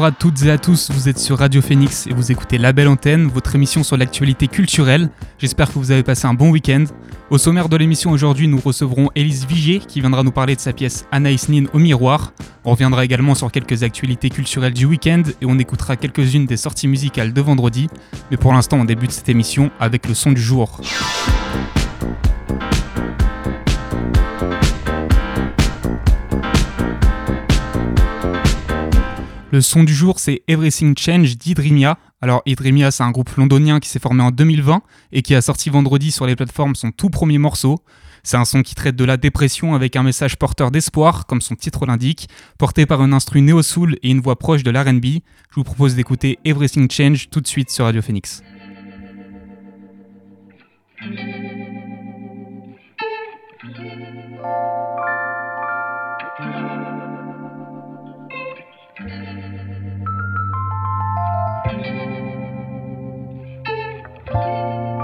Bonjour à toutes et à tous, vous êtes sur Radio Phoenix et vous écoutez La Belle Antenne, votre émission sur l'actualité culturelle. J'espère que vous avez passé un bon week-end. Au sommaire de l'émission aujourd'hui, nous recevrons Élise Vigier qui viendra nous parler de sa pièce Anaïs Nin au miroir. On reviendra également sur quelques actualités culturelles du week-end et on écoutera quelques-unes des sorties musicales de vendredi. Mais pour l'instant, on débute cette émission avec le son du jour. Le son du jour, c'est Everything Change d'Idrimia. Alors, Idrimia, c'est un groupe londonien qui s'est formé en 2020 et qui a sorti vendredi sur les plateformes son tout premier morceau. C'est un son qui traite de la dépression avec un message porteur d'espoir, comme son titre l'indique, porté par un instru néo-soul et une voix proche de l'RB. Je vous propose d'écouter Everything Change tout de suite sur Radio Phoenix. thank you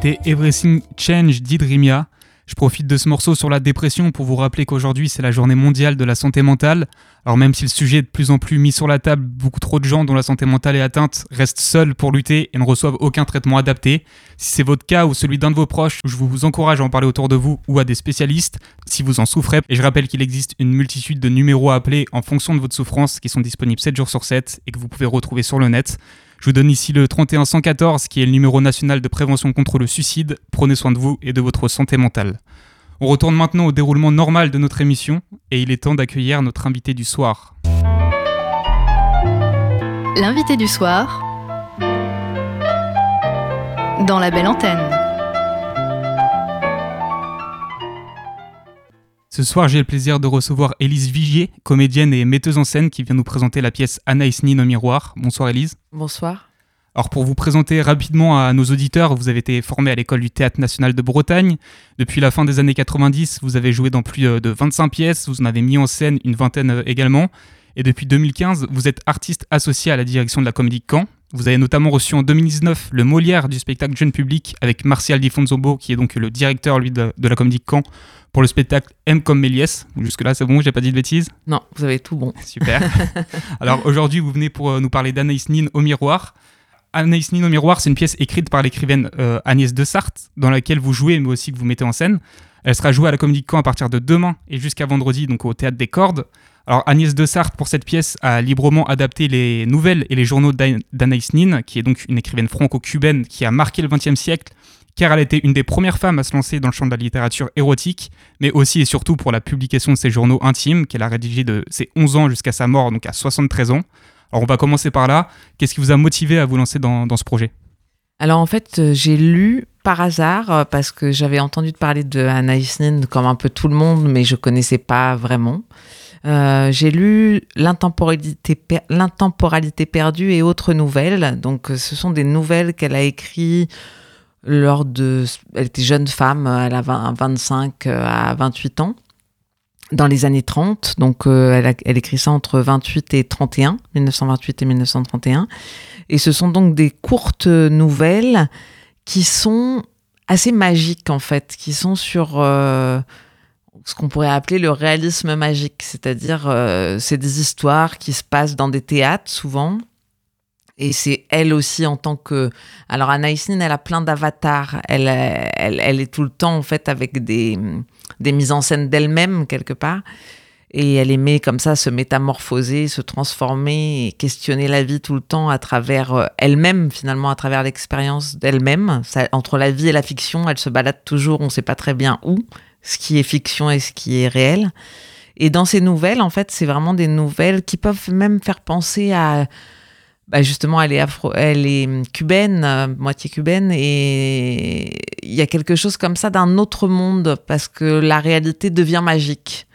C'était Everything Change d'Idrimia. Je profite de ce morceau sur la dépression pour vous rappeler qu'aujourd'hui c'est la journée mondiale de la santé mentale. Alors même si le sujet est de plus en plus mis sur la table, beaucoup trop de gens dont la santé mentale est atteinte restent seuls pour lutter et ne reçoivent aucun traitement adapté. Si c'est votre cas ou celui d'un de vos proches, je vous encourage à en parler autour de vous ou à des spécialistes si vous en souffrez. Et je rappelle qu'il existe une multitude de numéros à appeler en fonction de votre souffrance qui sont disponibles 7 jours sur 7 et que vous pouvez retrouver sur le net. Je vous donne ici le 31114 qui est le numéro national de prévention contre le suicide. Prenez soin de vous et de votre santé mentale. On retourne maintenant au déroulement normal de notre émission et il est temps d'accueillir notre invité du soir. L'invité du soir dans la belle antenne. Ce soir, j'ai le plaisir de recevoir Élise Vigier, comédienne et metteuse en scène qui vient nous présenter la pièce Anaïs Nin au miroir. Bonsoir Élise. Bonsoir. Alors pour vous présenter rapidement à nos auditeurs, vous avez été formé à l'école du Théâtre National de Bretagne. Depuis la fin des années 90, vous avez joué dans plus euh, de 25 pièces, vous en avez mis en scène une vingtaine euh, également. Et depuis 2015, vous êtes artiste associé à la direction de la Comédie Caen. Vous avez notamment reçu en 2019 le Molière du spectacle jeune public avec Martial Di Fonzombo, qui est donc le directeur lui, de, la Comédie Caen, pour le spectacle M comme Méliès. Jusque-là, c'est bon, j'ai pas dit de bêtises? Non, vous avez tout bon. Super. Alors aujourd'hui, vous venez pour euh, nous parler d'Anaïs Nin au miroir. Anaïs Nin au miroir, c'est une pièce écrite par l'écrivaine euh, Agnès de Sarthe, dans laquelle vous jouez, mais aussi que vous mettez en scène. Elle sera jouée à la Comédie Caen à partir de demain et jusqu'à vendredi, donc au Théâtre des Cordes. Alors Agnès de Sarthe, pour cette pièce, a librement adapté les nouvelles et les journaux d'Anaïs Nin, qui est donc une écrivaine franco-cubaine qui a marqué le XXe siècle, car elle était une des premières femmes à se lancer dans le champ de la littérature érotique, mais aussi et surtout pour la publication de ses journaux intimes, qu'elle a rédigés de ses 11 ans jusqu'à sa mort, donc à 73 ans. Alors on va commencer par là. Qu'est-ce qui vous a motivé à vous lancer dans, ce projet? Alors en fait, euh, j'ai lu par hasard euh, parce que j'avais entendu parler de Anaïs Nin comme un peu tout le monde, mais je connaissais pas vraiment. Euh, j'ai lu l'intemporalité, perdue et autres nouvelles. Donc, ce sont des nouvelles qu'elle a écrites lors de. Elle était jeune femme, elle a 25 à 28 ans dans les années 30. Donc, euh, elle, écrit ça entre 28 et 31, 1928 et 1931. Et ce sont donc des courtes nouvelles qui sont assez magiques, en fait, qui sont sur euh, ce qu'on pourrait appeler le réalisme magique. C'est-à-dire, euh, c'est des histoires qui se passent dans des théâtres, souvent. Et c'est elle aussi en tant que... Alors, Anaïs Nin, elle a plein d'avatars. Elle, elle, elle, est tout le temps, en fait, avec des des mises en scène d'elle-même quelque part. Et elle aimait comme ça se métamorphoser, se transformer questionner la vie tout le temps à travers euh, elle-même, finalement, à travers l'expérience d'elle-même. Entre la vie et la fiction, elle se balade toujours, on ne sait pas très bien où, ce qui est fiction et ce qui est réel. Et dans ces nouvelles, en fait, c'est vraiment des nouvelles qui peuvent même faire penser à bah justement, elle est, afro, elle est cubaine, euh, moitié cubaine, et il y a quelque chose comme ça d'un autre monde, parce que la réalité devient magique.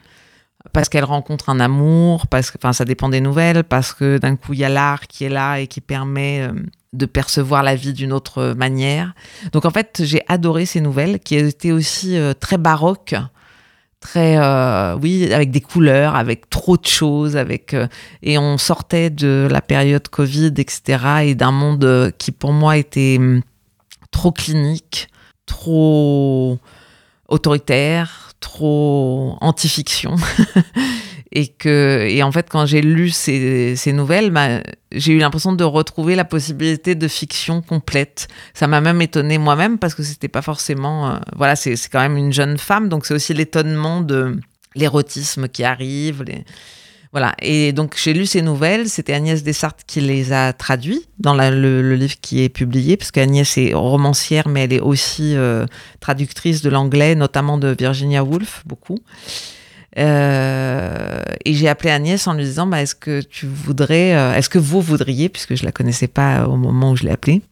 Parce qu'elle rencontre un amour, parce que, enfin, ça dépend des nouvelles, parce que d'un coup, il y a l'art qui est là et qui permet hum, de percevoir la vie d'une autre manière. Donc, en fait, j'ai adoré ces nouvelles, qui étaient aussi euh, très baroques très euh, oui avec des couleurs avec trop de choses avec euh, et on sortait de la période Covid etc et d'un monde euh, qui pour moi était hum, trop clinique trop autoritaire trop anti-fiction. Et et en fait quand j'ai lu ces, ces nouvelles bah, j'ai eu l'impression de retrouver la possibilité de fiction complète. Ça m'a même étonné moi-même parce que c'était pas forcément euh, voilà c'est quand même une jeune femme donc c'est aussi l'étonnement de l'érotisme qui arrive les... voilà. Et donc j'ai lu ces nouvelles. C'était Agnès Dessartes qui les a traduits dans le, livre qui est publié parce qu'Agnès est romancière mais elle est aussi euh, traductrice de l'anglais notamment de Virginia Woolf beaucoup. Euh, et j'ai appelé Agnès en lui disant bah, Est-ce que tu voudrais, euh, est-ce que vous voudriez, puisque je la connaissais pas au moment où je l'ai appelée,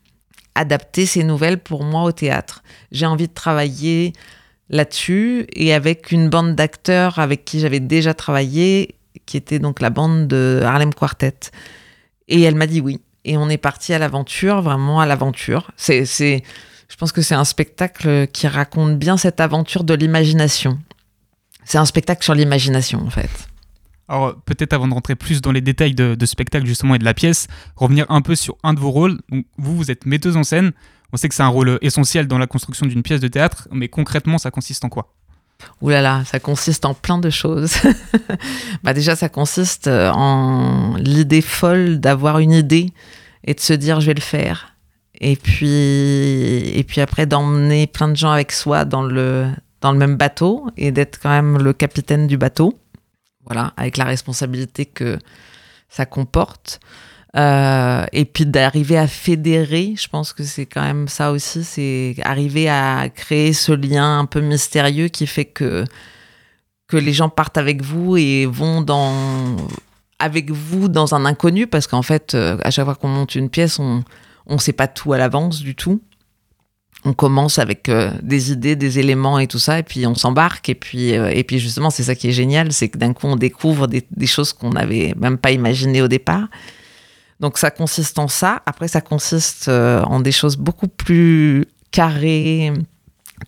adapter ces nouvelles pour moi au théâtre? J'ai envie de travailler là-dessus et avec une bande d'acteurs avec qui j'avais déjà travaillé, qui était donc la bande de Harlem Quartet. Et elle m'a dit oui. Et on est parti à l'aventure, vraiment à l'aventure. C'est, c'est, je pense que c'est un spectacle qui raconte bien cette aventure de l'imagination. C'est un spectacle sur l'imagination, en fait. Alors, peut-être avant de rentrer plus dans les détails de, spectacle, justement, et de la pièce, revenir un peu sur un de vos rôles. vous, vous êtes metteuse en scène. On sait que c'est un rôle essentiel dans la construction d'une pièce de théâtre, mais concrètement, ça consiste en quoi? Ouh là là, ça consiste en plein de choses. bah déjà, ça consiste en l'idée folle d'avoir une idée et de se dire je vais le faire. Et puis, et puis après d'emmener plein de gens avec soi dans le, dans le même bateau et d'être quand même le capitaine du bateau. Voilà, avec la responsabilité que ça comporte. Euh, et puis d'arriver à fédérer, je pense que c'est quand même ça aussi, c'est arriver à créer ce lien un peu mystérieux qui fait que, que les gens partent avec vous et vont dans, avec vous dans un inconnu, parce qu'en fait, euh, à chaque fois qu'on monte une pièce, on ne sait pas tout à l'avance du tout. On commence avec euh, des idées, des éléments et tout ça, et puis on s'embarque. Et puis, et puis justement, c'est ça qui est génial, c'est que d'un coup, on découvre des, des choses qu'on n'avait même pas imaginées au départ. Donc ça consiste en ça. Après, ça consiste euh, en des choses beaucoup plus carrées,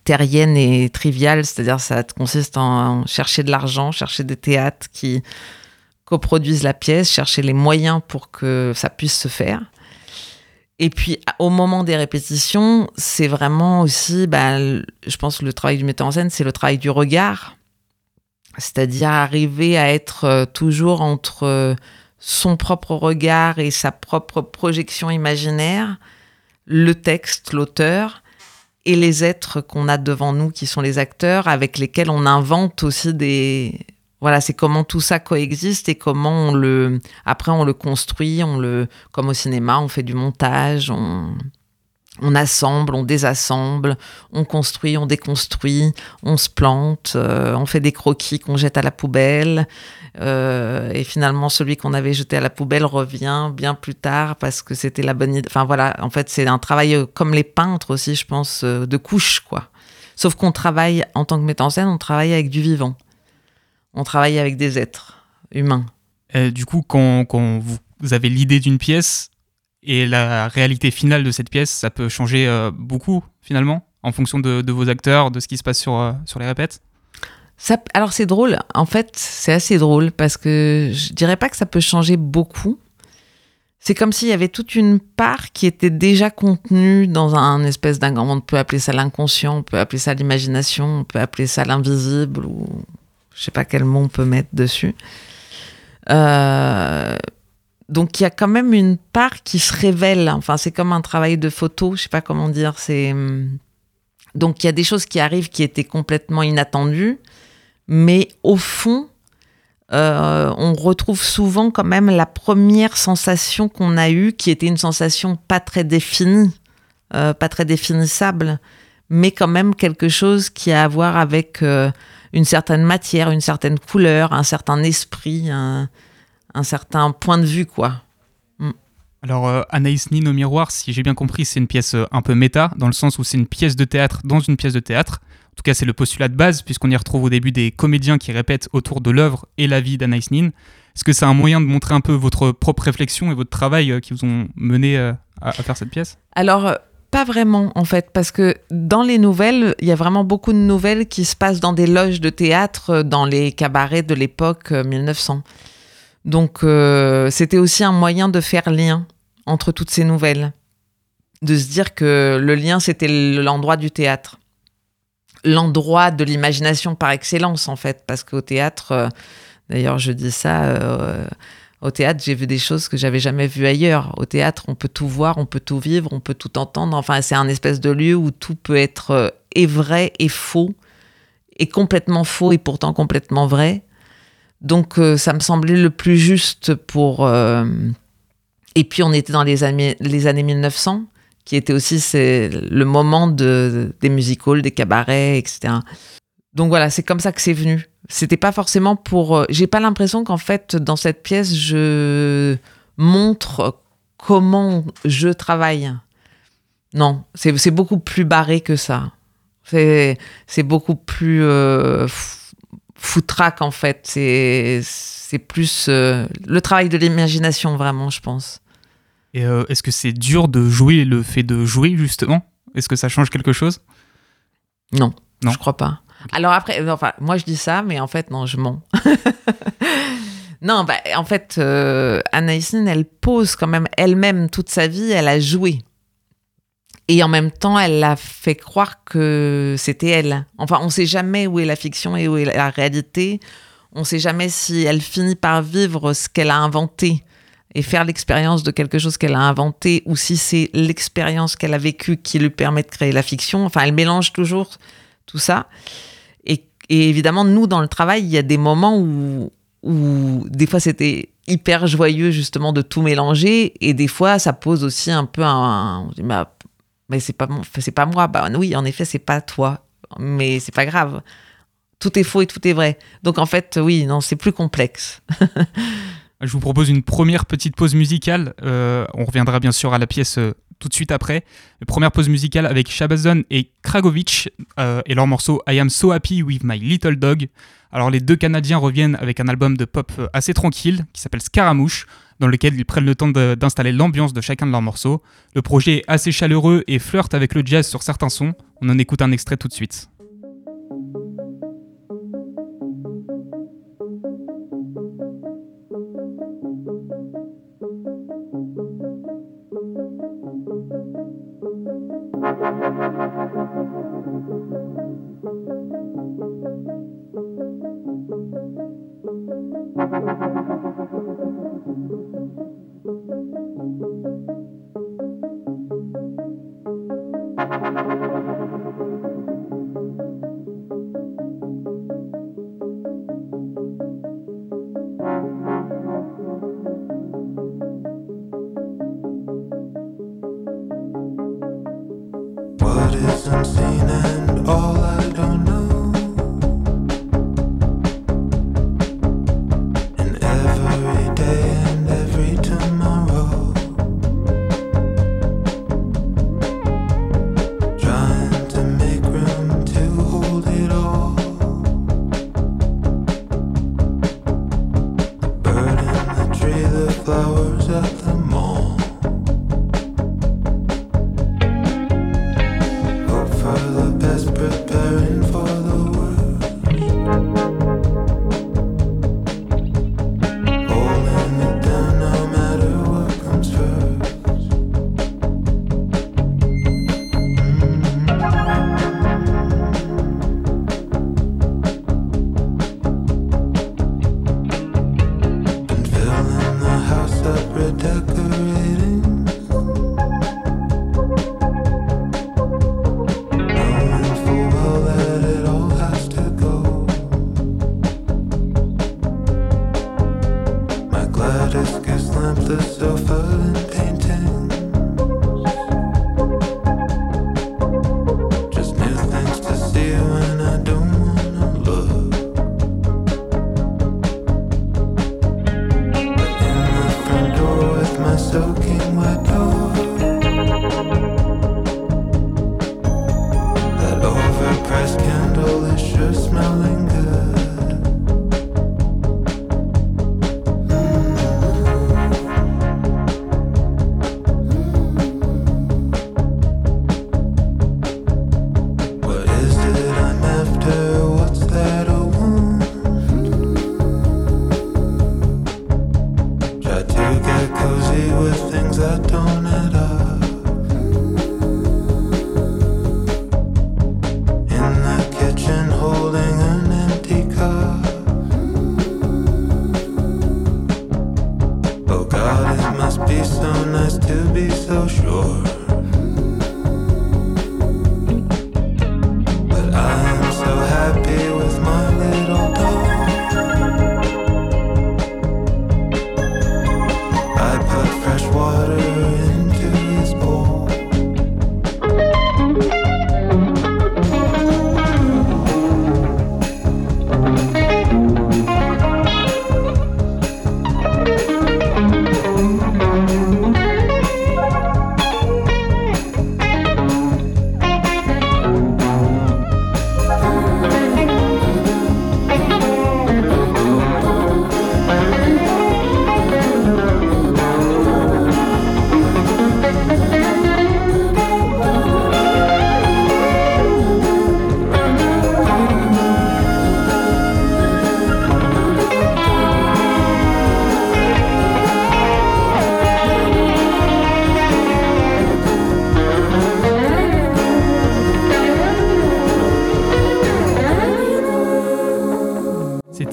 terriennes et triviales. C'est-à-dire ça consiste en chercher de l'argent, chercher des théâtres qui coproduisent la pièce, chercher les moyens pour que ça puisse se faire. Et puis, au moment des répétitions, c'est vraiment aussi, bah, je pense le travail du metteur en scène, c'est le travail du regard. C'est-à-dire arriver à être euh, toujours entre son propre regard et sa propre projection imaginaire, le texte, l'auteur, et les êtres qu'on a devant nous, qui sont les acteurs, avec lesquels on invente aussi des... Voilà, c'est comment tout ça coexiste et comment on le... Après, on le construit, on le... Comme au cinéma, on fait du montage, on... On assemble, on désassemble, on construit, on déconstruit, on se plante, euh, on fait des croquis qu'on jette à la poubelle. Euh, et finalement, celui qu'on avait jeté à la poubelle revient bien plus tard parce que c'était la bonne idée. Enfin voilà, en fait, c'est un travail euh, comme les peintres aussi, je pense, de couches, quoi. Sauf qu'on travaille, en tant que metteur en scène, on travaille avec du vivant. On travaille avec des êtres humains. du coup, quand, vous avez l'idée d'une pièce, et la réalité finale de cette pièce, ça peut changer euh, beaucoup finalement en fonction de, vos acteurs, de ce qui se passe sur, euh, sur les répètes ça, alors c'est drôle, en fait c'est assez drôle parce que je dirais pas que ça peut changer beaucoup. C'est comme s'il y avait toute une part qui était déjà contenue dans un espèce d'un on peut appeler ça l'inconscient, on peut appeler ça l'imagination, on peut appeler ça l'invisible ou je sais pas quel mot on peut mettre dessus. Euh, donc il y a quand même une part qui se révèle. Enfin, c'est comme un travail de photo, je sais pas comment dire. C'est hum, donc il y a des choses qui arrivent qui étaient complètement inattendues, mais au fond, euh, on retrouve souvent quand même la première sensation qu'on a eue, qui était une sensation pas très définie, euh, pas très définissable, mais quand même quelque chose qui a à voir avec euh, une certaine matière, une certaine couleur, un certain esprit. Un certain point de vue, quoi. Mm. Alors, euh, Anaïs Nin au miroir, si j'ai bien compris, c'est une pièce euh, un peu méta, dans le sens où c'est une pièce de théâtre dans une pièce de théâtre. En tout cas, c'est le postulat de base, puisqu'on y retrouve au début des comédiens qui répètent autour de l'œuvre et la vie d'Anaïs Nin. Est-ce que c'est un moyen de montrer un peu votre propre réflexion et votre travail euh, qui vous ont mené à, faire cette pièce? Alors, pas vraiment, en fait, parce que dans les nouvelles, il y a vraiment beaucoup de nouvelles qui se passent dans des loges de théâtre, dans les cabarets de l'époque 1900. Donc euh, c'était aussi un moyen de faire lien entre toutes ces nouvelles, de se dire que le lien c'était l'endroit du théâtre, l'endroit de l'imagination par excellence en fait, parce qu'au théâtre, euh, d'ailleurs je dis ça. Euh, au théâtre, j'ai vu des choses que j'avais jamais vues ailleurs. Au théâtre, on peut tout voir, on peut tout vivre, on peut tout entendre. Enfin, c'est un espèce de lieu où tout peut être et vrai et faux, et complètement faux et pourtant complètement vrai. Donc euh, ça me semblait le plus juste pour... Euh, et puis on était dans les années, les années 1900, qui était aussi le moment de, des music des cabarets, etc. Donc voilà, c'est comme ça que c'est venu. C'était pas forcément pour... Euh, j'ai pas l'impression qu'en fait, dans cette pièce, je montre comment je travaille. Non, c'est beaucoup plus barré que ça. C'est beaucoup plus foutraque en fait. C'est plus euh, le travail de l'imagination vraiment, je pense. Et euh, est-ce que c'est dur de jouer le fait de jouer justement? Est-ce que ça change quelque chose? Non, non, je crois pas. Alors après, enfin, moi je dis ça, mais en fait non, je mens. non, bah, en fait, euh, Anaïs elle pose quand même elle-même toute sa vie, elle a joué. Et en même temps, elle a fait croire que c'était elle. Enfin, on ne sait jamais où est la fiction et où est la réalité. On ne sait jamais si elle finit par vivre ce qu'elle a inventé et faire l'expérience de quelque chose qu'elle a inventé ou si c'est l'expérience qu'elle a vécue qui lui permet de créer la fiction. Enfin, elle mélange toujours tout ça. Et, évidemment, nous, dans le travail, il y a des moments où, où des fois c'était hyper joyeux justement de tout mélanger et des fois ça pose aussi un peu un, mais c'est pas c'est pas moi. Bah oui en effet c'est pas toi. Mais c'est pas grave. Tout est faux et tout est vrai. Donc en fait oui non c'est plus complexe. Je vous propose une première petite pause musicale. Euh, on reviendra bien sûr à la pièce euh, tout de suite après. Première pause musicale avec Shabazon et Kragovic euh, et leur morceau I Am So Happy With My Little Dog. Alors les deux Canadiens reviennent avec un album de pop assez tranquille qui s'appelle Scaramouche dans lequel ils prennent le temps d'installer l'ambiance de chacun de leurs morceaux. Le projet est assez chaleureux et flirte avec le jazz sur certains sons. On en écoute un extrait tout de suite.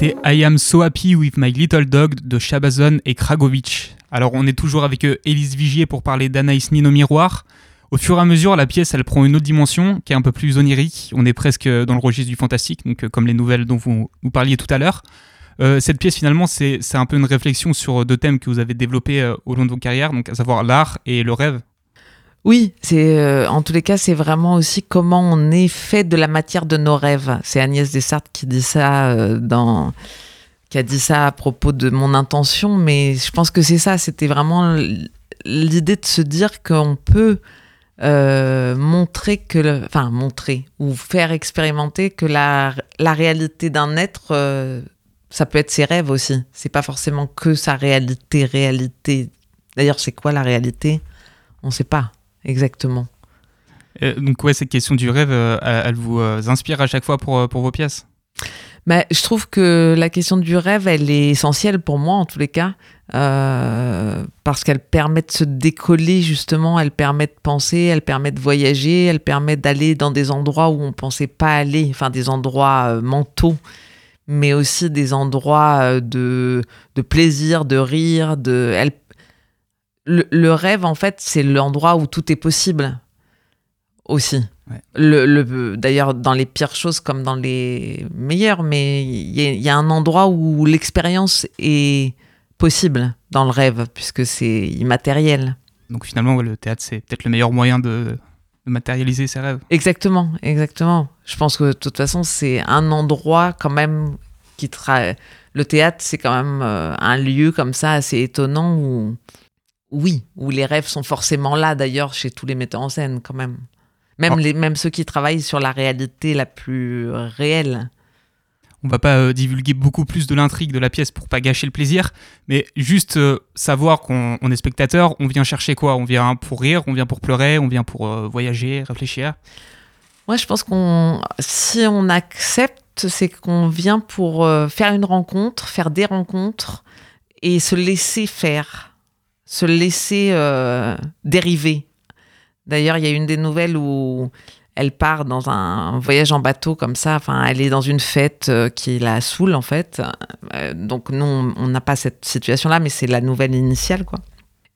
C'était I Am So Happy With My Little Dog de Shabazon et Kragovic. Alors on est toujours avec euh, Élise Vigier pour parler d'Anaïs Nin au miroir. Au fur et à mesure, la pièce elle prend une autre dimension qui est un peu plus onirique. On est presque dans le registre du fantastique, donc euh, comme les nouvelles dont vous, vous parliez tout à l'heure. Euh, cette pièce finalement c'est un peu une réflexion sur deux thèmes que vous avez développés euh, au long de vos carrières, donc à savoir l'art et le rêve. Oui, c'est euh, en tous les cas, c'est vraiment aussi comment on est fait de la matière de nos rêves. C'est Agnès Dessartes qui dit ça euh, qui a dit ça à propos de mon intention, mais je pense que c'est ça. C'était vraiment l'idée de se dire qu'on peut euh, montrer que, le- enfin montrer ou faire expérimenter que la, la réalité d'un être, ça peut être ses rêves aussi. C'est pas forcément que sa réalité, réalité. D'ailleurs, c'est quoi la réalité? On ne sait pas exactement. Euh, donc ouais, cette question du rêve, euh, elle, vous euh, inspire à chaque fois pour, pour vos pièces? Mais je trouve que la question du rêve, elle est essentielle pour moi en tous les cas, parce qu'elle permet de se décoller justement, elle permet de penser, elle permet de voyager, elle permet d'aller dans des endroits où on pensait pas aller, enfin des endroits mentaux, mais aussi des endroits de, de plaisir, de rire, de. Elle, le, le rêve en fait, c'est l'endroit où tout est possible aussi. Ouais. Le, le- D'ailleurs, dans les pires choses comme dans les meilleures, mais il y, a- il y a un endroit où l'expérience est possible dans le rêve, puisque c'est immatériel. Donc finalement, le théâtre, c'est peut-être le meilleur moyen de, de matérialiser ses rêves. Exactement, exactement. Je pense que de toute façon, c'est un endroit quand même qui tra... Le théâtre, c'est quand même euh, un lieu comme ça assez étonnant où, oui, où les rêves sont forcément là d'ailleurs chez tous les metteurs en scène quand même. Même, Ah. les, même ceux qui travaillent sur la réalité la plus réelle. On va pas euh, divulguer beaucoup plus de l'intrigue de la pièce pour pas gâcher le plaisir, mais juste euh, savoir qu'on on est spectateur, on vient chercher quoi? On vient pour rire, on vient pour pleurer, on vient pour euh, voyager, réfléchir? Moi, je pense qu'on, si on accepte, c'est qu'on vient pour faire une rencontre, faire des rencontres et se laisser faire, se laisser euh, dériver. D'ailleurs, il y a une des nouvelles où elle part dans un voyage en bateau comme ça. Enfin, elle est dans une fête euh, qui la saoule en fait. Euh, donc nous, on n'a pas cette situation-là, mais c'est la nouvelle initiale, quoi.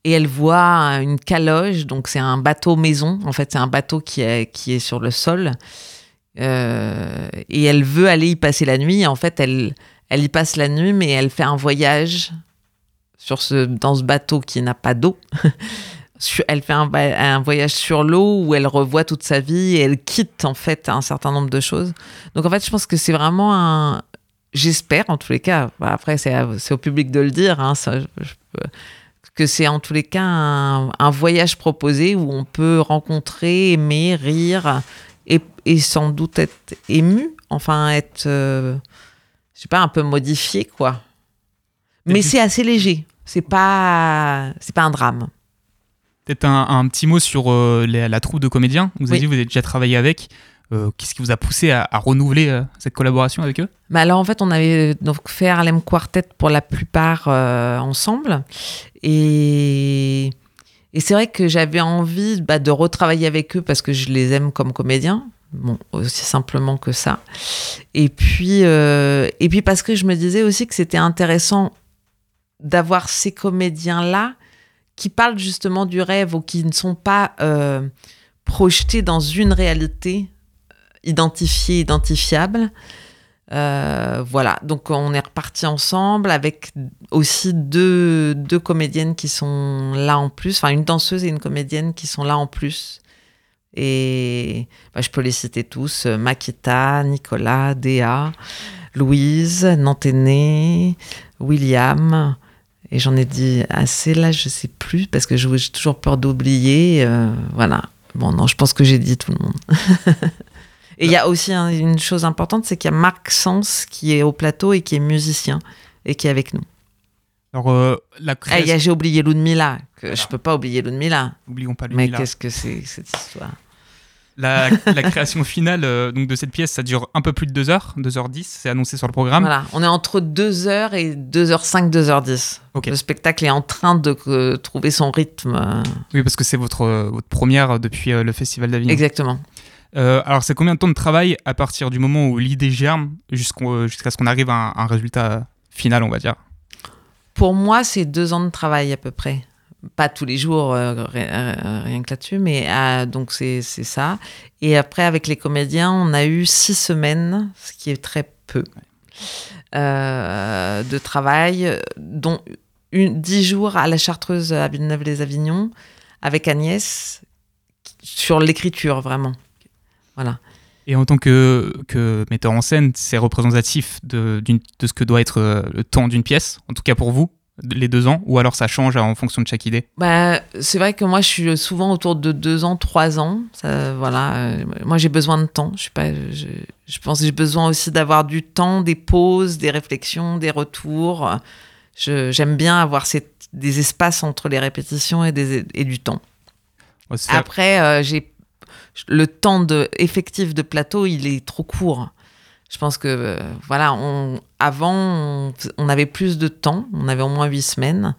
Et elle voit une caloge, donc c'est un bateau maison. En fait, c'est un bateau qui est, qui est sur le sol. Et elle veut aller y passer la nuit. En fait, elle, elle y passe la nuit, mais elle fait un voyage sur ce, dans ce bateau qui n'a pas d'eau. Elle fait un, voyage sur l'eau où elle revoit toute sa vie et elle quitte en fait un certain nombre de choses. Donc en fait, je pense que c'est vraiment un. J'espère en tous les cas. Bah, Après, c'est au public de le dire. hein, ça, je- je peux- que c'est en tous les cas un, un voyage proposé où on peut rencontrer, aimer, rire et, et sans doute être ému, enfin être, euh, je sais pas, un peu modifié quoi. Mais c'est assez léger. C'est pas, c'est pas un drame. Peut-être un, un petit mot sur euh, la troupe de comédiens. Vous avez Oui. dit, vous avez déjà travaillé avec. Euh, Qu'est-ce qui vous a poussé à, à renouveler euh, cette collaboration avec eux? Mais alors en fait, on avait donc fait Harlem Quartet pour la plupart ensemble. Et, et c'est vrai que j'avais envie bah, de retravailler avec eux parce que je les aime comme comédiens. Bon, aussi simplement que ça. Et puis, et puis parce que je me disais aussi que c'était intéressant d'avoir ces comédiens-là qui parlent justement du rêve ou qui ne sont pas euh, projetés dans une réalité euh, identifiée, identifiable. Euh, voilà, donc on est reparti ensemble avec aussi deux, deux comédiennes qui sont là en plus, enfin une danseuse et une comédienne qui sont là en plus. Et bah, je peux les citer tous Makita, Nicolas, Déa, Louise, Nanténé, William. Et j'en ai dit assez là, je sais plus, parce que j'ai toujours peur d'oublier. euh, voilà. Bon, non, je pense que j'ai dit tout le monde. et il y a aussi un- une chose importante, c'est qu'il y a Marc Sens qui est au plateau et qui est musicien et qui est avec nous. Alors, euh, la Ah, il y création. a- j'ai oublié Ludmilla, que Voilà. je peux pas oublier Ludmilla. N'oublions pas lui. Mais qu'est-ce que c'est cette histoire? La, la création finale euh, donc de cette pièce, ça dure un peu plus de 2 heures, 2h10, c'est annoncé sur le programme. Voilà, on est entre 2h et 2h05, 2h10. Ok. Le spectacle est en train de euh, trouver son rythme. Oui, parce que c'est votre, euh, votre première depuis le Festival d'Avignon. Exactement. alors, c'est combien de temps de travail à partir du moment où l'idée germe jusqu'à ce qu'on arrive à un, résultat final, on va dire? Pour moi, c'est deux ans de travail à peu près pas tous les jours, rien que là-dessus, mais donc c'est ça. Et après, avec les comédiens, on a eu six semaines, ce qui est très peu, de travail, dont une, dix jours à la Chartreuse à Villeneuve-les-Avignon, avec Agnès, sur l'écriture, vraiment. Voilà. Et en tant que, que metteur en scène, c'est représentatif de, de, ce que doit être euh, le temps d'une pièce, en tout cas pour vous, les deux ans, ou alors ça change en fonction de chaque idée? Bah, C'est vrai que moi, je suis souvent autour de deux ans, trois ans. Ça, voilà. Euh, moi, j'ai besoin de temps. Je, suis pas, je, je pense que j'ai besoin aussi d'avoir du temps, des pauses, des réflexions, des retours. J'aime bien avoir des espaces entre les répétitions et, des, et du temps. Après, euh, j'ai le temps de, effectif de plateau, il est trop court. Je pense que, euh, voilà, on, avant, on, avait plus de temps, on avait au moins huit semaines,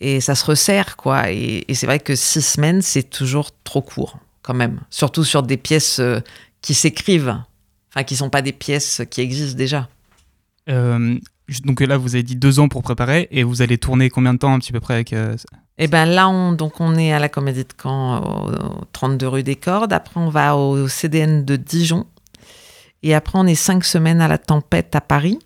et ça se resserre, quoi. Et, c'est vrai que six semaines, c'est toujours trop court, quand même. Surtout sur des pièces euh, qui s'écrivent, enfin, qui sont pas des pièces qui existent déjà. donc là, vous avez dit deux ans pour préparer, et vous allez tourner combien de temps, un petit peu près, avec et eh ben là, on, donc on est à la Comédie de Caen, au, 32 rue des Cordes. Après, on va au CDN de Dijon. Et après, on est cinq semaines à la Tempête à Paris.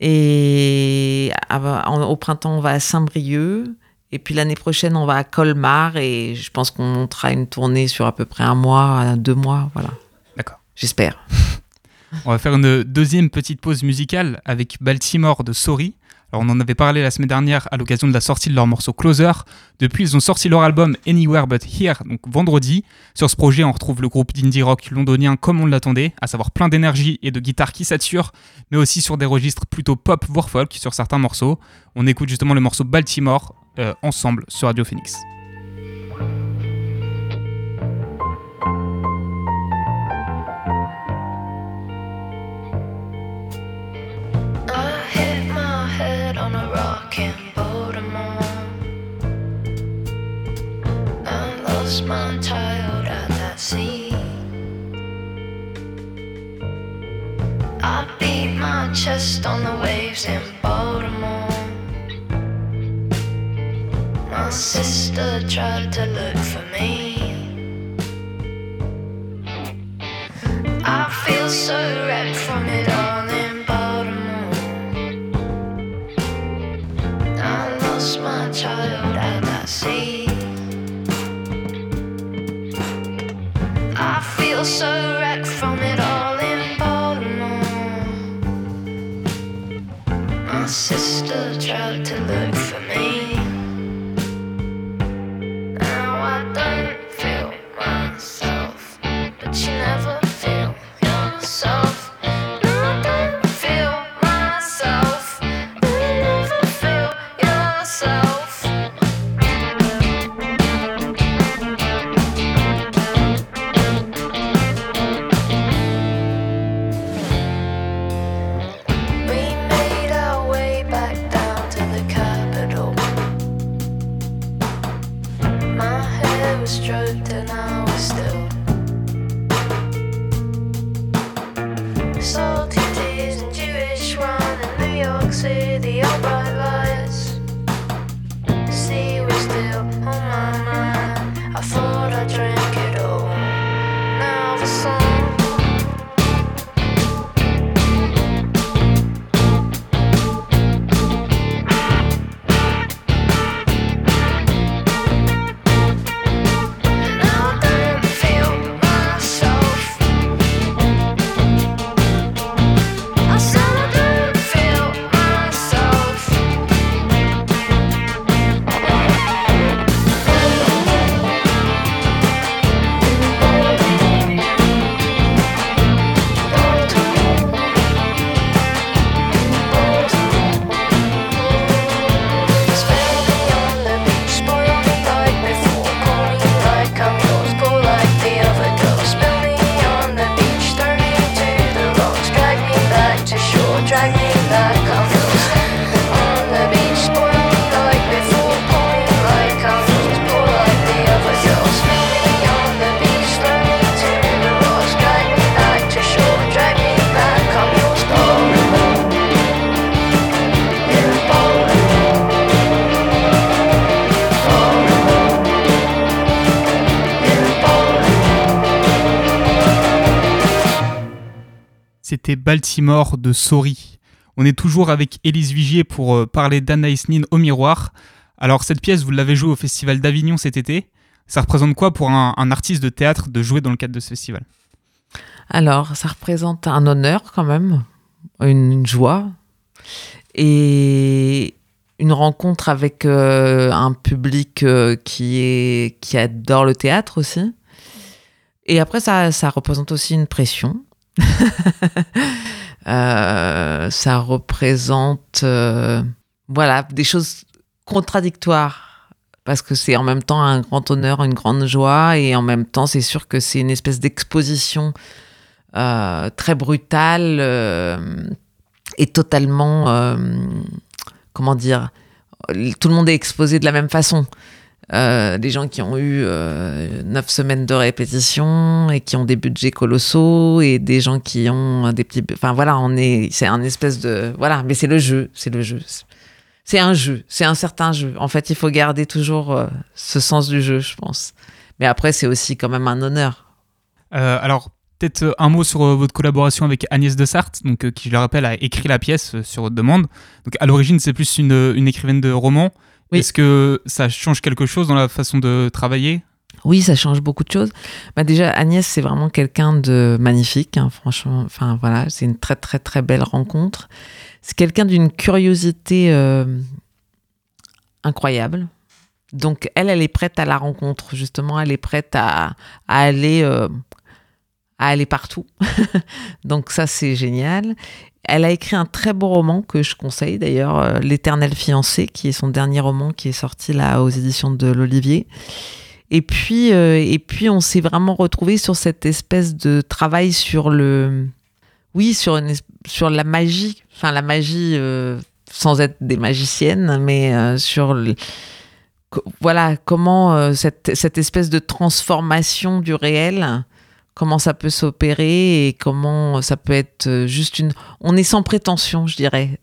Et au printemps, on va à Saint-Brieuc. Et puis l'année prochaine, on va à Colmar. Et je pense qu'on montera une tournée sur à peu près un mois, deux mois. Voilà. D'accord. J'espère. On va faire une deuxième petite pause musicale avec Baltimore de Sorry. Alors on en avait parlé la semaine dernière à l'occasion de la sortie de leur morceau Closer. Depuis, ils ont sorti leur album Anywhere But Here, donc vendredi. Sur ce projet, on retrouve le groupe d'indie rock londonien comme on l'attendait, à savoir plein d'énergie et de guitare qui saturent, mais aussi sur des registres plutôt pop voire folk sur certains morceaux. On écoute justement le morceau Baltimore euh, ensemble sur Radio Phoenix. Chest on the waves in Baltimore. My sister tried to look for me. I feel so wrecked from it all in Baltimore. I lost my child at that sea. I feel so still try to look Baltimore de Sori. On est toujours avec Élise Vigier pour euh, parler d'Anaïs Nin au miroir. Alors cette pièce, vous l'avez jouée au Festival d'Avignon cet été. Ça représente quoi pour un, artiste de théâtre de jouer dans le cadre de ce festival? Alors, ça représente un honneur quand même, une, joie et une rencontre avec euh, un public euh, qui, est, qui adore le théâtre aussi. Et après, ça, ça représente aussi une pression. Euh, ça représente voilà, des choses contradictoires parce que c'est en même temps un grand honneur, une grande joie, et en même temps, c'est sûr que c'est une espèce d'exposition très brutale et totalement, comment dire, tout le monde est exposé de la même façon. Euh, des gens qui ont eu euh, neuf semaines de répétition et qui ont des budgets colossaux et des gens qui ont des petits enfin voilà on est c'est un espèce de voilà mais c'est le jeu c'est le jeu c'est un jeu c'est un certain jeu en fait il faut garder toujours euh, ce sens du jeu je pense mais après c'est aussi quand même un honneur alors peut-être un mot sur votre collaboration avec Agnès de Sarthe, donc, qui, je le rappelle, a écrit la pièce sur votre demande. Donc, à l'origine, c'est plus une, une, écrivaine de romans. Est-ce que ça change quelque chose dans la façon de travailler? Oui, ça change beaucoup de choses. Bah déjà, Agnès, c'est vraiment quelqu'un de magnifique, hein, franchement. Enfin, voilà, c'est une très, très, très belle rencontre. C'est quelqu'un d'une curiosité euh, incroyable. Donc, elle, elle est prête à la rencontre, justement. Elle est prête à, aller, euh, à aller partout. Donc, ça, c'est génial. Elle a écrit un très beau roman que je conseille d'ailleurs, euh, L'éternel fiancé, qui est son dernier roman qui est sorti là aux éditions de l'Olivier. Et puis, euh, et puis on s'est vraiment retrouvé sur cette espèce de travail sur le, oui, sur une, sur la magie, enfin la magie euh, sans être des magiciennes, mais sur voilà comment cette, cette espèce de transformation du réel comment ça peut s'opérer et comment ça peut être euh, juste une... On est sans prétention, je dirais.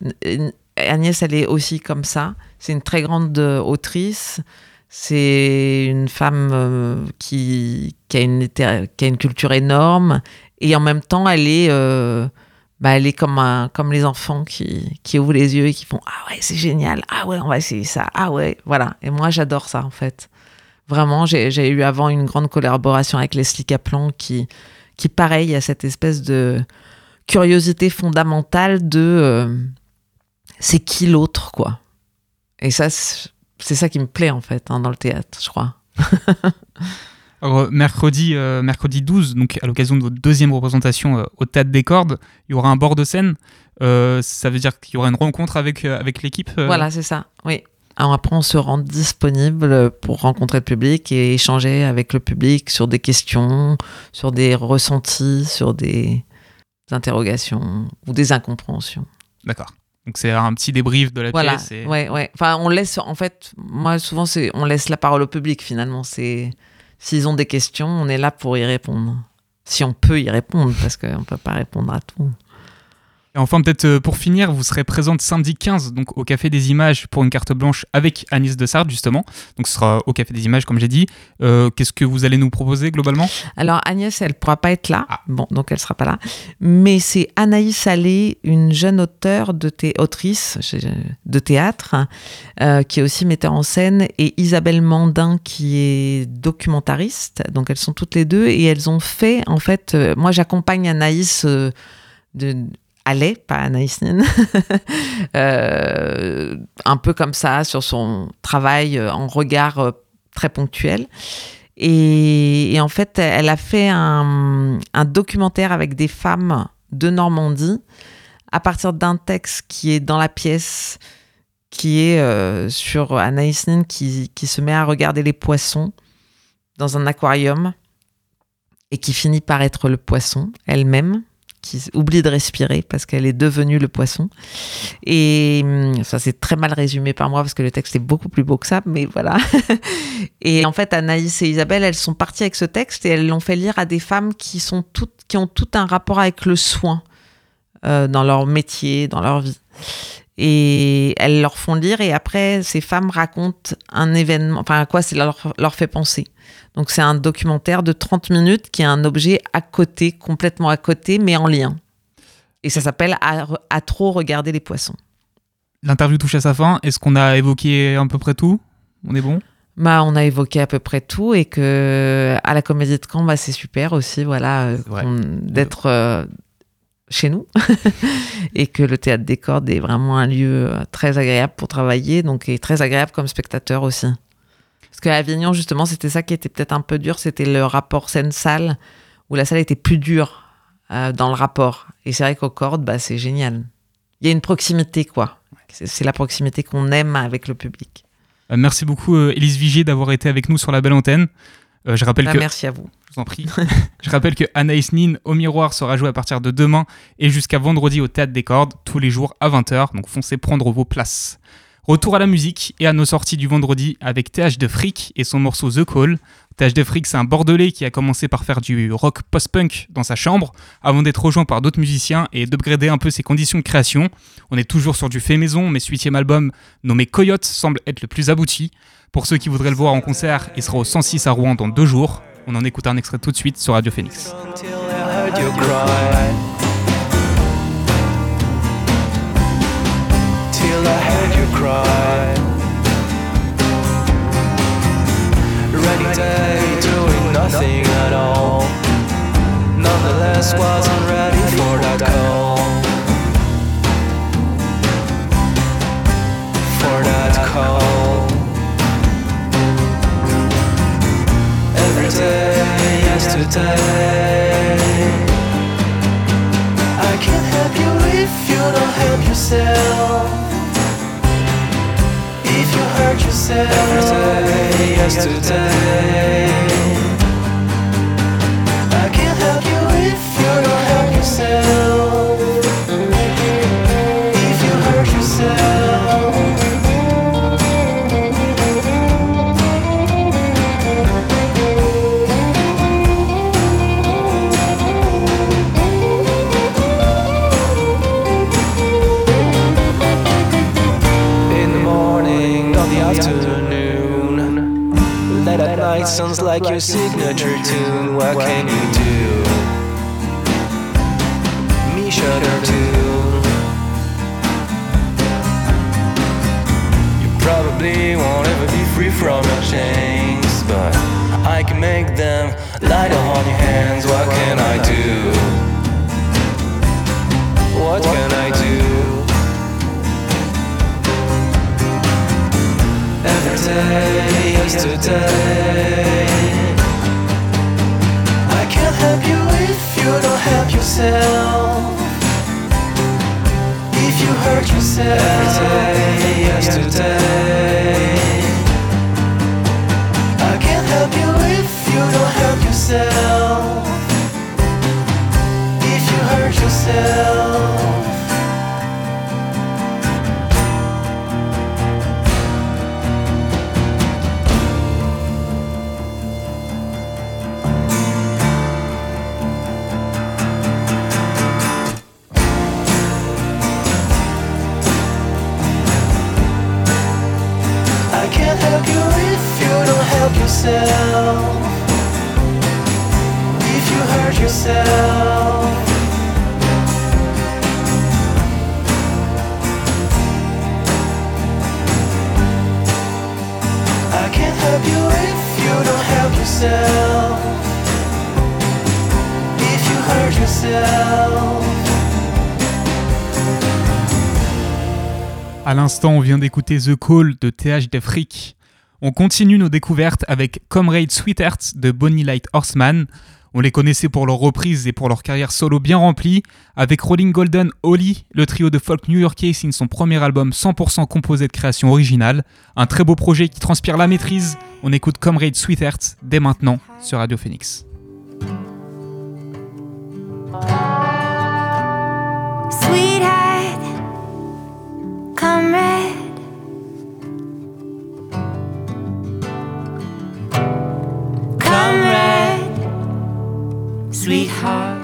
Agnès, elle est aussi comme ça. C'est une très grande euh, autrice. C'est une femme euh, qui, a une, culture énorme. Et en même temps, elle est, bah, elle est comme, les enfants qui ouvrent les yeux et qui font Ah ouais, c'est génial. Ah ouais, on va essayer ça. Ah ouais, voilà. Et moi, j'adore ça, en fait. Vraiment, j'ai eu avant une grande collaboration avec Leslie Kaplan qui, qui pareil, a cette espèce de curiosité fondamentale de euh, c'est qui l'autre, quoi. Et ça, c'est ça qui me plaît, en fait, hein, dans le théâtre, je crois. Alors, mercredi, euh, mercredi 12, donc à l'occasion de votre deuxième représentation euh, au Théâtre des Cordes, il y aura un bord de scène. ça veut dire qu'il y aura une rencontre avec, avec l'équipe Voilà, c'est ça, oui. Alors après, on se rend disponible pour rencontrer le public et échanger avec le public sur des questions, sur des ressentis, sur des interrogations ou des incompréhensions. D'accord. Donc c'est un petit débrief de la pièce. Et... Ouais, ouais. Enfin, on laisse, en fait, moi souvent c'est, on laisse la parole au public finalement. C'est, s'ils ont des questions, on est là pour y répondre. Si on peut y répondre, parce qu'on ne peut pas répondre à tout. Et enfin, peut-être euh, pour finir, vous serez présente samedi 15 donc au Café des Images pour une carte blanche avec Anis de Sardes, justement. Donc ce sera au Café des Images, comme j'ai dit. Euh, qu'est-ce que vous allez nous proposer globalement? Alors Agnès, elle ne pourra pas être là. Ah. Bon, donc elle ne sera pas là. Mais c'est Anaïs Allé, une jeune auteure de autrice de théâtre, euh, qui est aussi metteur en scène, et Isabelle Mandin, qui est documentariste. Donc elles sont toutes les deux et elles ont fait, en fait, moi j'accompagne Anaïs de allait, pas Anaïs Nin, euh, un peu comme ça, sur son travail euh, en regard euh, très ponctuel. Et, en fait, elle a fait un, documentaire avec des femmes de Normandie à partir d'un texte qui est dans la pièce, qui est sur Anaïs Nin qui, qui se met à regarder les poissons dans un aquarium et qui finit par être le poisson elle-même qui oublie de respirer parce qu'elle est devenue le poisson. Et hum, ça, c'est très mal résumé par moi parce que le texte est beaucoup plus beau que ça, mais voilà. et en fait, Anaïs et Isabelle, elles sont parties avec ce texte et elles l'ont fait lire à des femmes qui, sont toutes, qui ont tout un rapport avec le soin euh, dans leur métier, dans leur vie. Et elles leur font lire et après, ces femmes racontent un événement, enfin à quoi leur, leur fait penser. Donc c'est un documentaire de 30 minutes qui est un objet à côté, complètement à côté, mais en lien. Et ça s'appelle à, trop regarder les poissons. L'interview touche à sa fin. Est-ce qu'on a évoqué à peu près tout? On est bon? Bah, on a évoqué à peu près tout et que à la Comédie de Caen, bah, c'est super aussi, voilà, d'être euh, chez nous et que le théâtre des cordes est vraiment un lieu euh, très agréable pour travailler, donc et très agréable comme spectateur aussi. Parce qu'à Avignon, justement, c'était ça qui était peut-être un peu dur, c'était le rapport scène-salle, où la salle était plus dure euh, dans le rapport. Et c'est vrai qu'aux cordes, bah, c'est génial. Il y a une proximité, quoi. C'est la proximité qu'on aime avec le public. Euh, merci beaucoup, Elise euh, Vigier, d'avoir été avec nous sur la belle antenne. je rappelle bah, que... Merci à vous. Je vous en prie. je rappelle que Anaïs Nin au miroir sera jouée à partir de demain et jusqu'à vendredi au Théâtre des Cordes, tous les jours à 20h. Donc foncez prendre vos places. Retour à la musique et à nos sorties du vendredi avec TH de Frick et son morceau The Call. TH de Frick, c'est un Bordelais qui a commencé par faire du rock post-punk dans sa chambre avant d'être rejoint par d'autres musiciens et d'upgrader un peu ses conditions de création. On est toujours sur du fait maison, mais ce huitième album, nommé Coyote, semble être le plus abouti. Pour ceux qui voudraient le voir en concert, il sera au 106 à Rouen dans deux jours. On en écoute un extrait tout de suite sur Radio Phoenix. Cry. Rainy day, doing nothing at all. Nonetheless, wasn't ready for that call. For that call. Every day, yesterday. I can't help you if you don't help yourself hurt yourself yesterday, yesterday. I can't help you if you don't help yourself. If you hurt yourself. Sounds like your signature tune. What can you do? Me shudder too. You probably won't ever be free from your chains, but I can make them light on your hands. What can I do? What can I do? Every day, yesterday. I can't help you if you don't help yourself. If you hurt yourself Every day, yesterday. I can't help you if you don't help yourself. If you hurt yourself yourself if you hurt yourself. I can't help you if you don't help yourself. If you hurt yourself. À l'instant, on vient d'écouter The Call de TH Defric. On continue nos découvertes avec Comrade Sweetheart de Bonnie Light Horseman. On les connaissait pour leur reprise et pour leur carrière solo bien remplie. Avec Rolling Golden Holly, le trio de folk new-yorkais signe son premier album 100% composé de création originale. Un très beau projet qui transpire la maîtrise. On écoute Comrade Sweetheart dès maintenant sur Radio Phoenix. Sweetheart.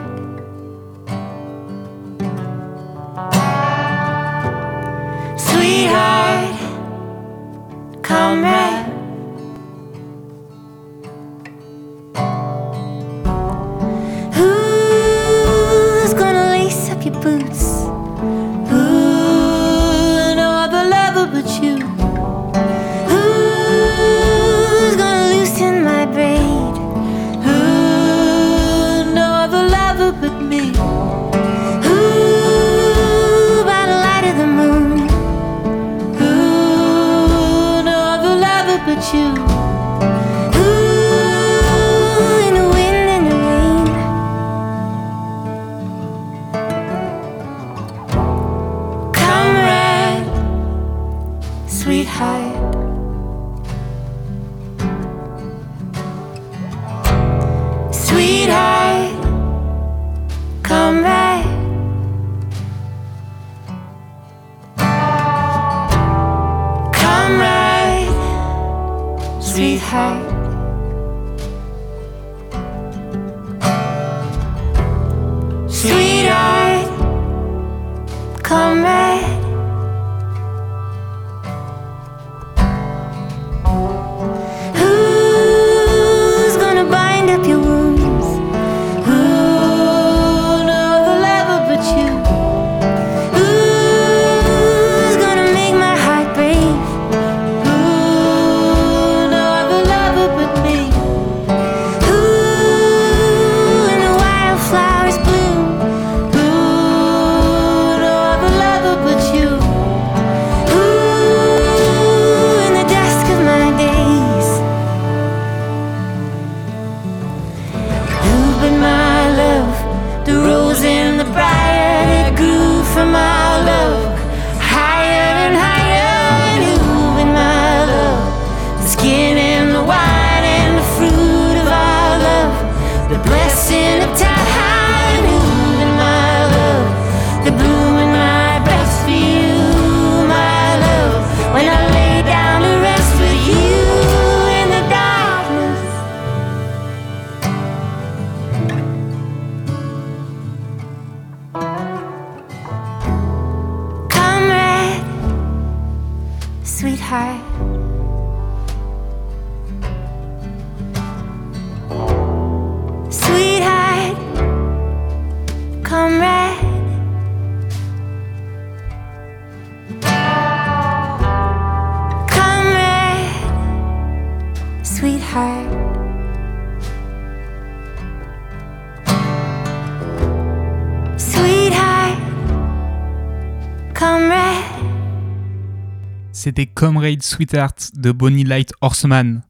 C'était Comrade Sweetheart de Bonnie Light Horseman.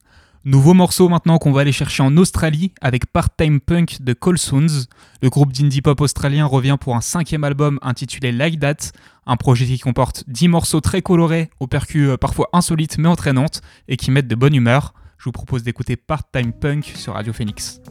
Nouveau morceau maintenant qu'on va aller chercher en Australie avec Part-Time Punk de Cold Sounds. Le groupe d'indie pop australien revient pour un cinquième album intitulé Like That, un projet qui comporte 10 morceaux très colorés, aux percus euh, parfois insolites mais entraînantes et qui mettent de bonne humeur. Je vous propose d'écouter Part-Time Punk sur Radio Phoenix.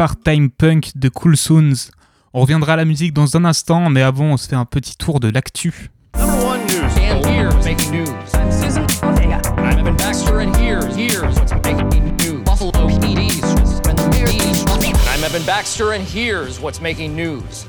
Part-Time Punk de Cool Soons. On reviendra à la musique dans un instant, mais avant, on se fait un petit tour de l'actu. I'm Evan Baxter, and here's what's making news.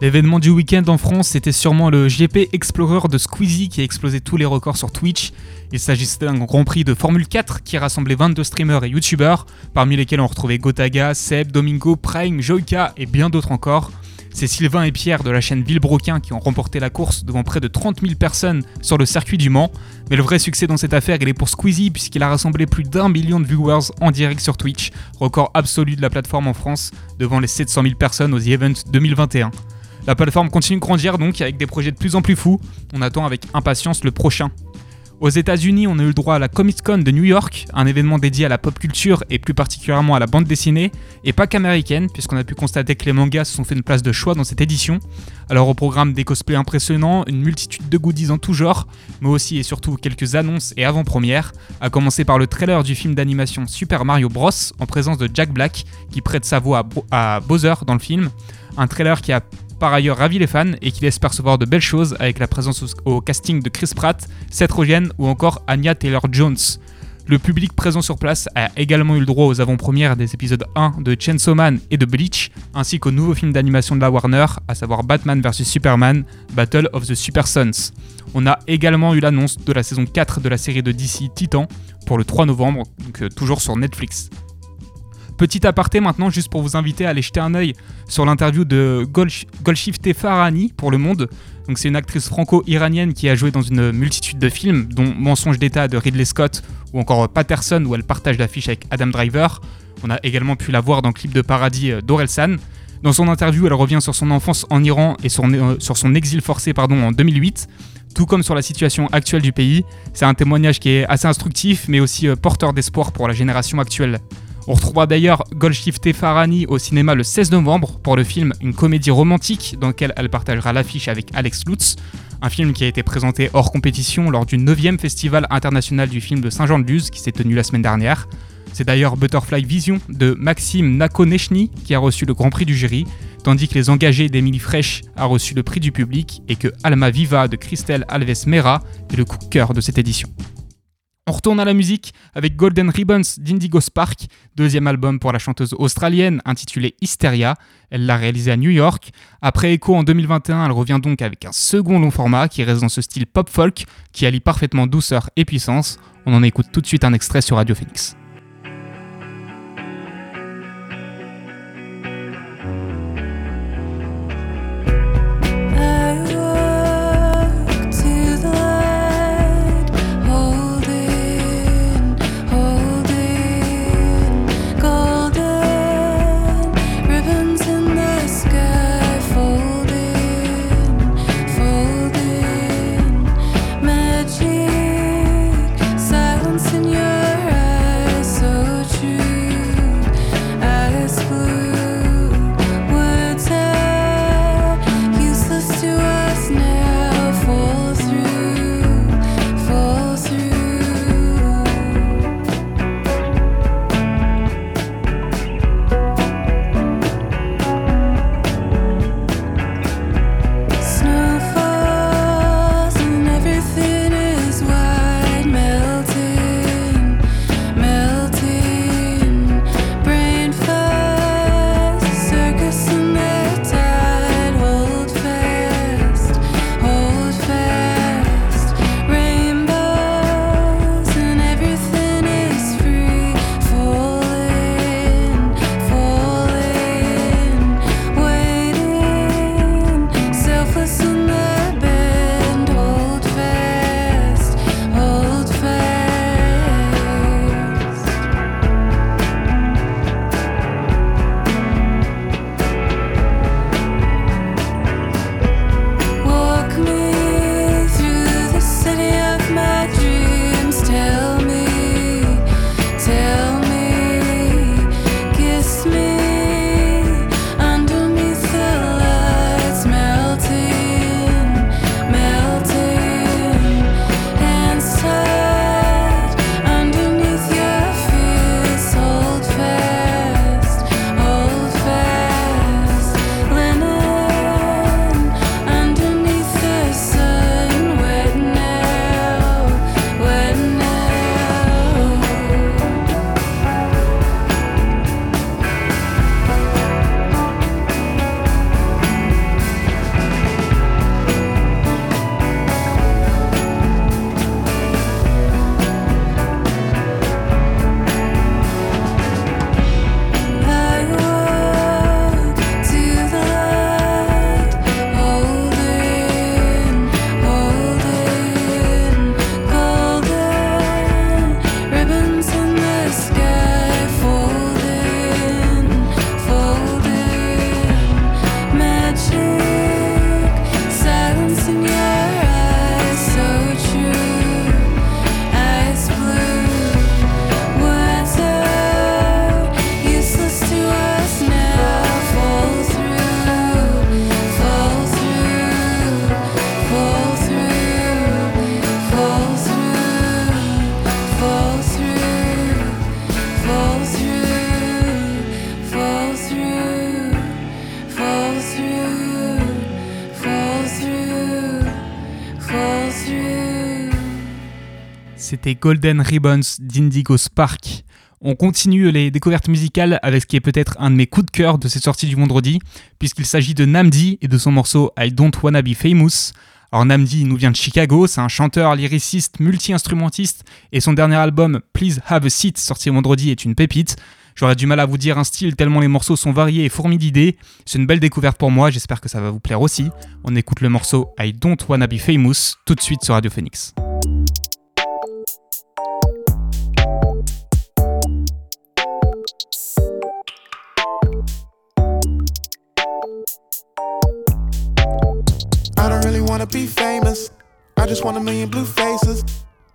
L'événement du week-end en France, c'était sûrement le GP Explorer de Squeezie qui a explosé tous les records sur Twitch. Il s'agissait d'un Grand Prix de Formule 4 qui rassemblait 22 streamers et youtubeurs, parmi lesquels on retrouvait Gotaga, Seb, Domingo, Prime, Joyka et bien d'autres encore. C'est Sylvain et Pierre de la chaîne Villebroquin qui ont remporté la course devant près de 30 000 personnes sur le circuit du Mans. Mais le vrai succès dans cette affaire, il est pour Squeezie puisqu'il a rassemblé plus d'un million de viewers en direct sur Twitch, record absolu de la plateforme en France, devant les 700 000 personnes aux The Event 2021. La plateforme continue de grandir donc avec des projets de plus en plus fous. On attend avec impatience le prochain. Aux États-Unis, on a eu le droit à la Comic Con de New York, un événement dédié à la pop culture et plus particulièrement à la bande dessinée, et pas qu'américaine, puisqu'on a pu constater que les mangas se sont fait une place de choix dans cette édition. Alors au programme des cosplays impressionnants, une multitude de goodies en tout genre, mais aussi et surtout quelques annonces et avant-premières, à commencer par le trailer du film d'animation Super Mario Bros. en présence de Jack Black, qui prête sa voix à, Bowser dans le film. Un trailer qui a par ailleurs ravi les fans et qui laisse percevoir de belles choses avec la présence au, casting de Chris Pratt, Seth Rogen ou encore Anya Taylor-Jones. Le public présent sur place a également eu le droit aux avant-premières des épisodes 1 de Chainsaw Man et de Bleach, ainsi qu'au nouveau film d'animation de la Warner, à savoir Batman vs Superman, Battle of the Super Sons. On a également eu l'annonce de la saison 4 de la série de DC Titan pour le 3 novembre, donc euh, toujours sur Netflix. Petit aparté maintenant, juste pour vous inviter à aller jeter un œil sur l'interview de Golshifteh Farahani pour Le Monde. Donc c'est une actrice franco-iranienne qui a joué dans une multitude de films, dont Mensonge d'État de Ridley Scott ou encore Patterson où elle partage l'affiche avec Adam Driver. On a également pu la voir dans le clip de Paradis euh, d'Orelsan. Dans son interview, elle revient sur son enfance en Iran et euh, sur son exil forcé pardon, en 2008 tout comme sur la situation actuelle du pays. C'est un témoignage qui est assez instructif, mais aussi euh, porteur d'espoir pour la génération actuelle. On retrouvera d'ailleurs Golshifteh Farani au cinéma le 16 novembre pour le film Une comédie romantique dans lequel elle partagera l'affiche avec Alex Lutz, un film qui a été présenté hors compétition lors du 9e Festival international du film de Saint-Jean-de-Luz qui s'est tenu la semaine dernière. C'est d'ailleurs Butterfly Vision de Maxime Nakonechny qui a reçu le grand prix du jury, tandis que Les Engagés d'Emily Fresh a reçu le prix du public et que Alma Viva de Christelle Alves Mera est le coup de cœur de cette édition. On retourne à la musique avec Golden Ribbons d'Indigo Spark, deuxième album pour la chanteuse australienne intitulé Hysteria. Elle l'a réalisé à New York. Après Echo en 2021, elle revient donc avec un second long format qui reste dans ce style pop-folk qui allie parfaitement douceur et puissance. On en écoute tout de suite un extrait sur Radio Phoenix. C'était Golden Ribbons d'Indigo Spark. On continue les découvertes musicales avec ce qui est peut-être un de mes coups de cœur de cette sortie du vendredi, puisqu'il s'agit de Namdi et de son morceau I Don't Wanna Be Famous. Alors Namdi nous vient de Chicago, c'est un chanteur, lyriciste, multi-instrumentiste, et son dernier album Please Have a Seat, sorti vendredi, est une pépite. J'aurais du mal à vous dire un style tellement les morceaux sont variés et fourmis d'idées. C'est une belle découverte pour moi, j'espère que ça va vous plaire aussi. On écoute le morceau I Don't Wanna Be Famous tout de suite sur Radio Phoenix. Wanna be famous. I just want a million blue faces.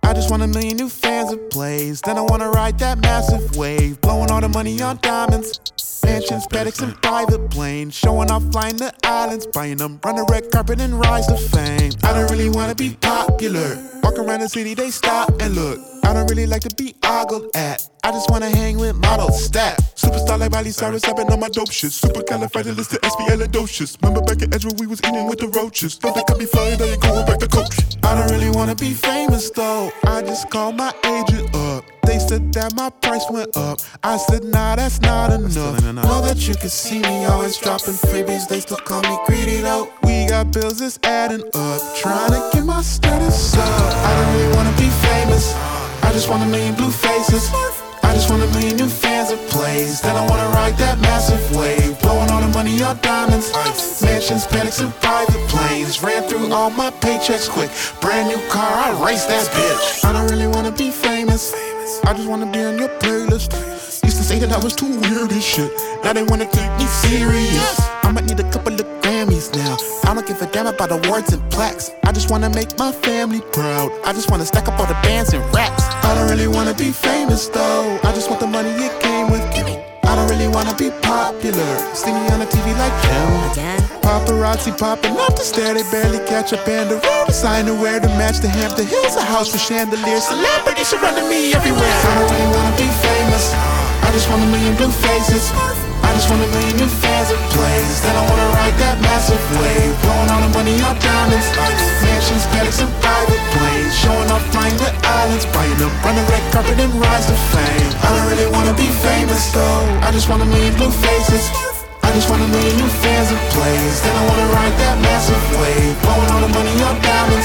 I just want a million new fans of plays. Then I wanna ride that massive wave, blowing all the money on diamonds. Mansions, paddocks, and private planes. Showing off flying the islands, buying them, run the red carpet and rise to fame. I don't really wanna be popular. Walk around the city, they stop and look. I don't really like to be ogled at. I just wanna hang with models, stat. Superstar like Miley Cyrus, been on my dope shit. Supercalifragilisticexpialidocious. Remember back at Edgewood, we was eating with the roaches. Don't they cut me flying, now you going back to coach. I don't really wanna be famous though. I just call my agent up. They said that my price went up. I said, nah, that's not enough. Know that you can see me always dropping freebies. They still call me greedy though. We got bills that's adding up. Trying to get my status up. I don't really wanna be famous. I just want a million blue faces. Just want a million new fans of plays. Then I wanna ride that massive wave. Blowing all the money on diamonds. Mansions, paddocks, and private planes. Ran through all my paychecks quick. Brand new car, I race that bitch. I don't really wanna be famous. I just wanna be on your playlist. Used to say that I was too weird shit. Now they wanna take me serious. I might need a couple of Grammys now. I don't give a damn about awards and plaques. I just wanna make my family proud. I just wanna stack up all the bands and raps. I don't really wanna be famous though. I just want the money it came with. Gimme. I don't really wanna be popular. See me on the TV like Kim. Paparazzi popping up the stair, they barely catch a band of road. Sign to wear to match the Hampton Hills, a house with chandeliers. Celebrities surrounding me everywhere. I don't really wanna be famous. I just want a million blue faces. I just want a million new fans of plays. Then I wanna ride that massive wave. Blowing all the money on diamonds. Mansions, paddocks, and private planes. Showing off flying the islands. Buying them, run the red carpet and rise to fame. I don't really wanna be famous though. I just want a million blue faces. I just want a million new fans of plays. Then I wanna ride that massive wave. Blowing all the money on diamonds.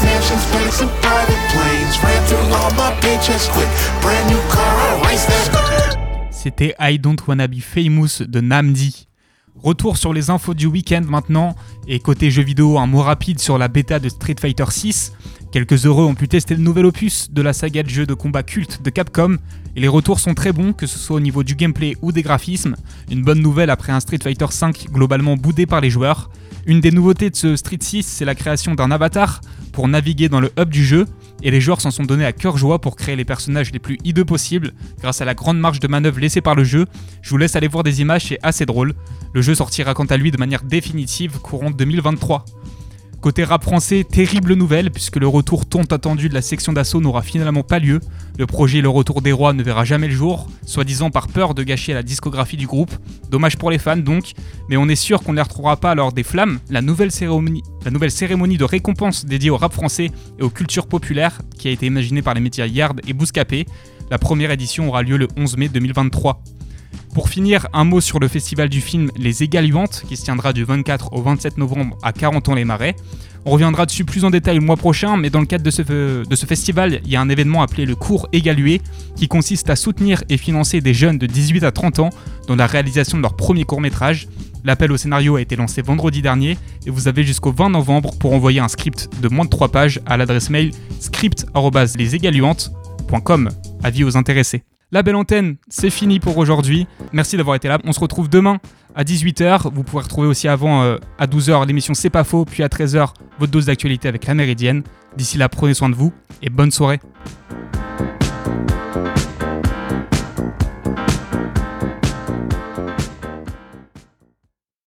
Mansions, paddocks, and private planes. Ran through all my paychecks quick. Brand new car, I race that. C'était I Don't Wanna Be Famous de Namdi. Retour sur les infos du week-end maintenant, et côté jeux vidéo, un mot rapide sur la bêta de Street Fighter 6. Quelques heureux ont pu tester le nouvel opus de la saga de jeux de combat culte de Capcom, et les retours sont très bons, que ce soit au niveau du gameplay ou des graphismes. Une bonne nouvelle après un Street Fighter 5 globalement boudé par les joueurs. Une des nouveautés de ce Street 6, c'est la création d'un avatar pour naviguer dans le hub du jeu, et les joueurs s'en sont donnés à cœur joie pour créer les personnages les plus hideux possibles grâce à la grande marge de manœuvre laissée par le jeu. Je vous laisse aller voir des images, c'est assez drôle. Le jeu sortira quant à lui de manière définitive courant 2023. Côté rap français, terrible nouvelle puisque le retour tant attendu de la section d'assaut n'aura finalement pas lieu. Le projet Le Retour des Rois ne verra jamais le jour, soi-disant par peur de gâcher la discographie du groupe. Dommage pour les fans donc, mais on est sûr qu'on ne les retrouvera pas lors des Flammes, la nouvelle cérémonie, de récompense dédiée au rap français et aux cultures populaires qui a été imaginée par les médias Yard et Bouscapé. La première édition aura lieu le 11 mai 2023. Pour finir, un mot sur le festival du film Les Égaluantes, qui se tiendra du 24 au 27 novembre à 40 ans les Marais. On reviendra dessus plus en détail le mois prochain, mais dans le cadre de ce, festival, il y a un événement appelé le cours Égalué, qui consiste à soutenir et financer des jeunes de 18 à 30 ans dans la réalisation de leur premier court métrage. L'appel au scénario a été lancé vendredi dernier, et vous avez jusqu'au 20 novembre pour envoyer un script de moins de 3 pages à l'adresse mail script.leségaluantes.com. Avis aux intéressés. La belle antenne, c'est fini pour aujourd'hui. Merci d'avoir été là. On se retrouve demain à 18h. Vous pouvez retrouver aussi avant euh, à 12h l'émission C'est pas faux, puis à 13h votre dose d'actualité avec la Méridienne. D'ici là, prenez soin de vous et bonne soirée.